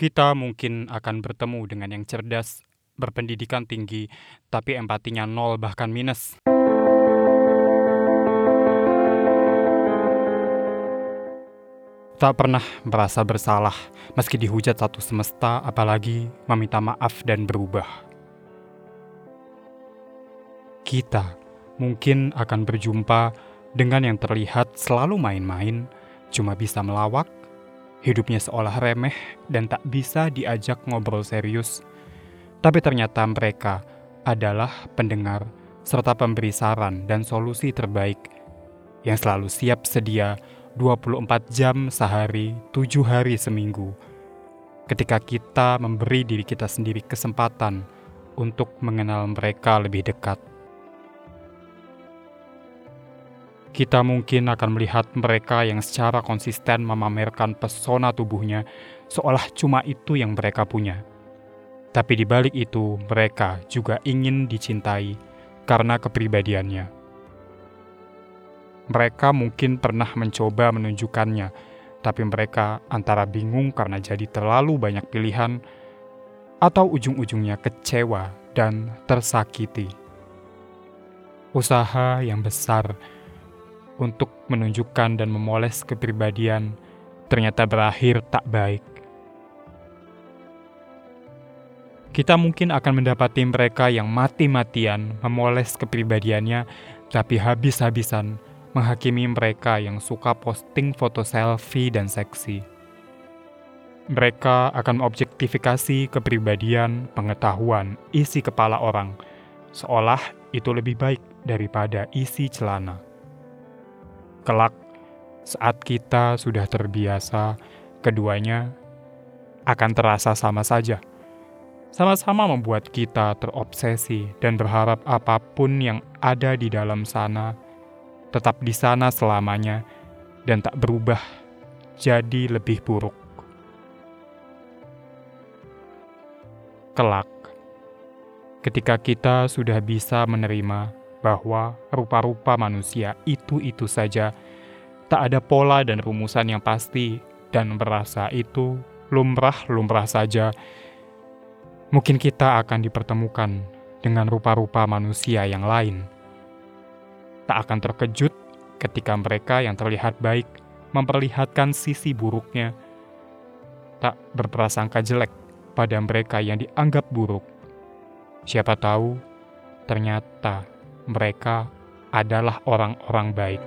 Kita mungkin akan bertemu dengan yang cerdas, berpendidikan tinggi, tapi empatinya nol bahkan minus. Tak pernah merasa bersalah meski dihujat satu semesta, apalagi meminta maaf dan berubah. Kita mungkin akan berjumpa dengan yang terlihat selalu main-main, cuma bisa melawak, hidupnya seolah remeh dan tak bisa diajak ngobrol serius. Tapi ternyata mereka adalah pendengar serta pemberi saran dan solusi terbaik yang selalu siap sedia 24 jam sehari, 7 hari seminggu. Ketika kita memberi diri kita sendiri kesempatan untuk mengenal mereka lebih dekat. Kita mungkin akan melihat mereka yang secara konsisten memamerkan pesona tubuhnya seolah cuma itu yang mereka punya. Tapi di balik itu, mereka juga ingin dicintai karena kepribadiannya. Mereka mungkin pernah mencoba menunjukkannya, tapi mereka antara bingung karena jadi terlalu banyak pilihan, atau ujung-ujungnya kecewa dan tersakiti. Usaha yang besar untuk menunjukkan dan memoles kepribadian ternyata berakhir tak baik. Kita mungkin akan mendapati mereka yang mati-matian memoles kepribadiannya, tapi habis-habisan menghakimi mereka yang suka posting foto selfie dan seksi. Mereka akan mengobjektifikasi kepribadian, pengetahuan, isi kepala orang, seolah itu lebih baik daripada isi celana. Kelak, saat kita sudah terbiasa, keduanya akan terasa sama saja. Sama-sama membuat kita terobsesi dan berharap apa pun yang ada di dalam sana tetap di sana selamanya dan tak berubah jadi lebih buruk. Kelak, ketika kita sudah bisa menerima bahwa rupa-rupa manusia itu-itu saja, tak ada pola dan rumusan yang pasti, dan merasa itu lumrah-lumrah saja. Mungkin kita akan dipertemukan dengan rupa-rupa manusia yang lain. Tak akan terkejut ketika mereka yang terlihat baik memperlihatkan sisi buruknya, tak berprasangka jelek pada mereka yang dianggap buruk. Siapa tahu, ternyata mereka adalah orang-orang baik.